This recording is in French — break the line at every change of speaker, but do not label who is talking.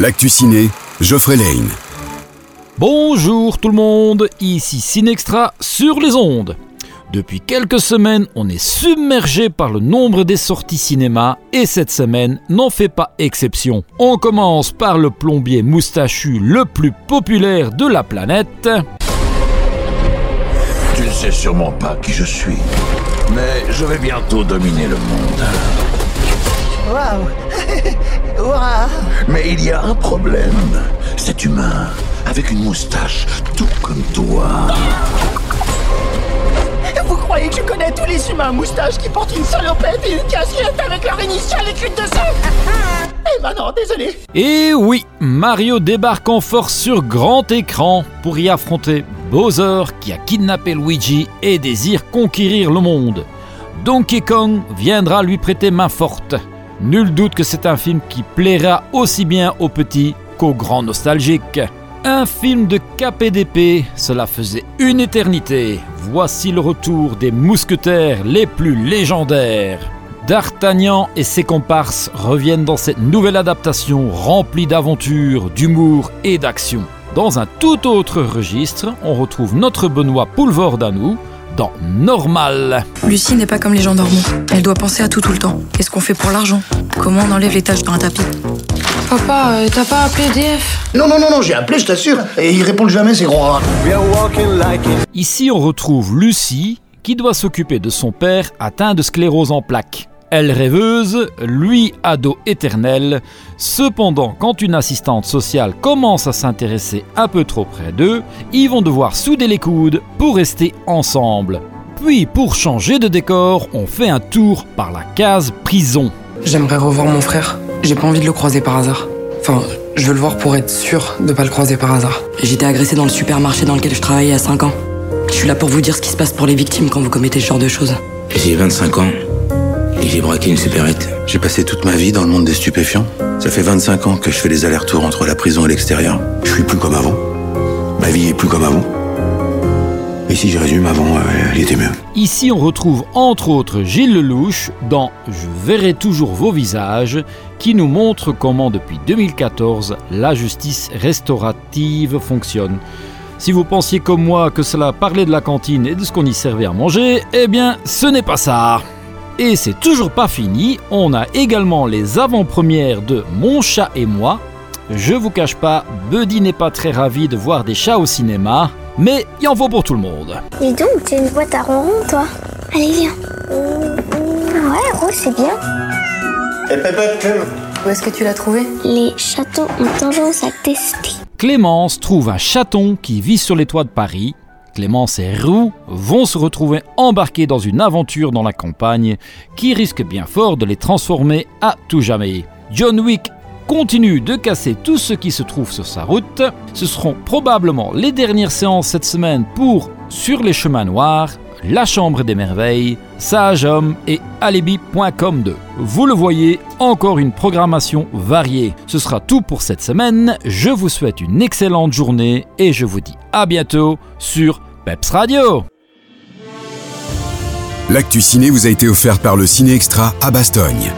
L'actu ciné, Geoffrey Lane.
Bonjour tout le monde, ici Cinextra sur les ondes. Depuis quelques semaines, on est submergé par le nombre des sorties cinéma et cette semaine n'en fait pas exception. On commence par le plombier moustachu le plus populaire de la planète.
Tu ne sais sûrement pas qui je suis, mais je vais bientôt dominer le monde.
Waouh Waouh
Mais il y a un problème. Cet humain, avec une moustache, tout comme toi.
Vous croyez que je connais tous les humains à moustache qui portent une salopette et une casquette avec leur initiale écrite dessus? Eh ben non, désolé
Et oui, Mario débarque en force sur grand écran pour y affronter Bowser qui a kidnappé Luigi et désire conquérir le monde. Donkey Kong viendra lui prêter main forte. Nul doute que c'est un film qui plaira aussi bien aux petits qu'aux grands nostalgiques. Un film de KPDP, cela faisait une éternité. Voici le retour des mousquetaires les plus légendaires. D'Artagnan et ses comparses reviennent dans cette nouvelle adaptation remplie d'aventures, d'humour et d'action. Dans un tout autre registre, on retrouve notre Benoît Poulvord à nous, dans Normal.
Lucie n'est pas comme les gens normaux. Elle doit penser à tout tout le temps. Qu'est-ce qu'on fait pour l'argent? Comment on enlève les taches dans un tapis?
Papa, euh, t'as pas appelé DF
Non, non, non, non, j'ai appelé, je t'assure. Et ils répondent jamais, ces gros rats.
Ici, on retrouve Lucie qui doit s'occuper de son père atteint de sclérose en plaques. Elle rêveuse, lui ado éternel. Cependant, quand une assistante sociale commence à s'intéresser un peu trop près d'eux, ils vont devoir souder les coudes pour rester ensemble. Puis, pour changer de décor, on fait un tour par la case prison.
J'aimerais revoir mon frère. J'ai pas envie de le croiser par hasard. Enfin, je veux le voir pour être sûr de pas le croiser par hasard.
J'étais agressé dans le supermarché dans lequel je travaillais à 5 ans. Je suis là pour vous dire ce qui se passe pour les victimes quand vous commettez ce genre de choses.
J'ai 25 ans et j'ai braqué une supérette.
J'ai passé toute ma vie dans le monde des stupéfiants. Ça fait 25 ans que je fais les allers-retours entre la prison et l'extérieur. Je suis plus comme avant. Ma vie est plus comme avant. Et si je résume, avant, euh, elle était mieux.
Ici, on retrouve entre autres Gilles Lelouch dans Je verrai toujours vos visages, qui nous montre comment depuis 2014 la justice restaurative fonctionne. Si vous pensiez comme moi que cela parlait de la cantine et de ce qu'on y servait à manger, eh bien, ce n'est pas ça. Et c'est toujours pas fini, on a également les avant-premières de Mon chat et moi. Je vous cache pas, Buddy n'est pas très ravi de voir des chats au cinéma, mais il en faut pour tout le monde.
Dis donc, t'es une boîte à ronron, toi. Allez, viens. Ouais, Rose, c'est bien.
Où est-ce que tu l'as trouvé?
Les châteaux ont tendance à tester.
Clémence trouve un chaton qui vit sur les toits de Paris. Clémence et Roux vont se retrouver embarqués dans une aventure dans la campagne qui risque bien fort de les transformer à tout jamais. John Wick continue de casser tout ce qui se trouve sur sa route. Ce seront probablement les dernières séances cette semaine pour Sur les chemins noirs, La Chambre des Merveilles, Sage Homme et Alibi.com 2. Vous le voyez, encore une programmation variée. Ce sera tout pour cette semaine. Je vous souhaite une excellente journée et je vous dis à bientôt sur Peps Radio.
L'actu ciné vous a été offert par le Ciné Extra à Bastogne.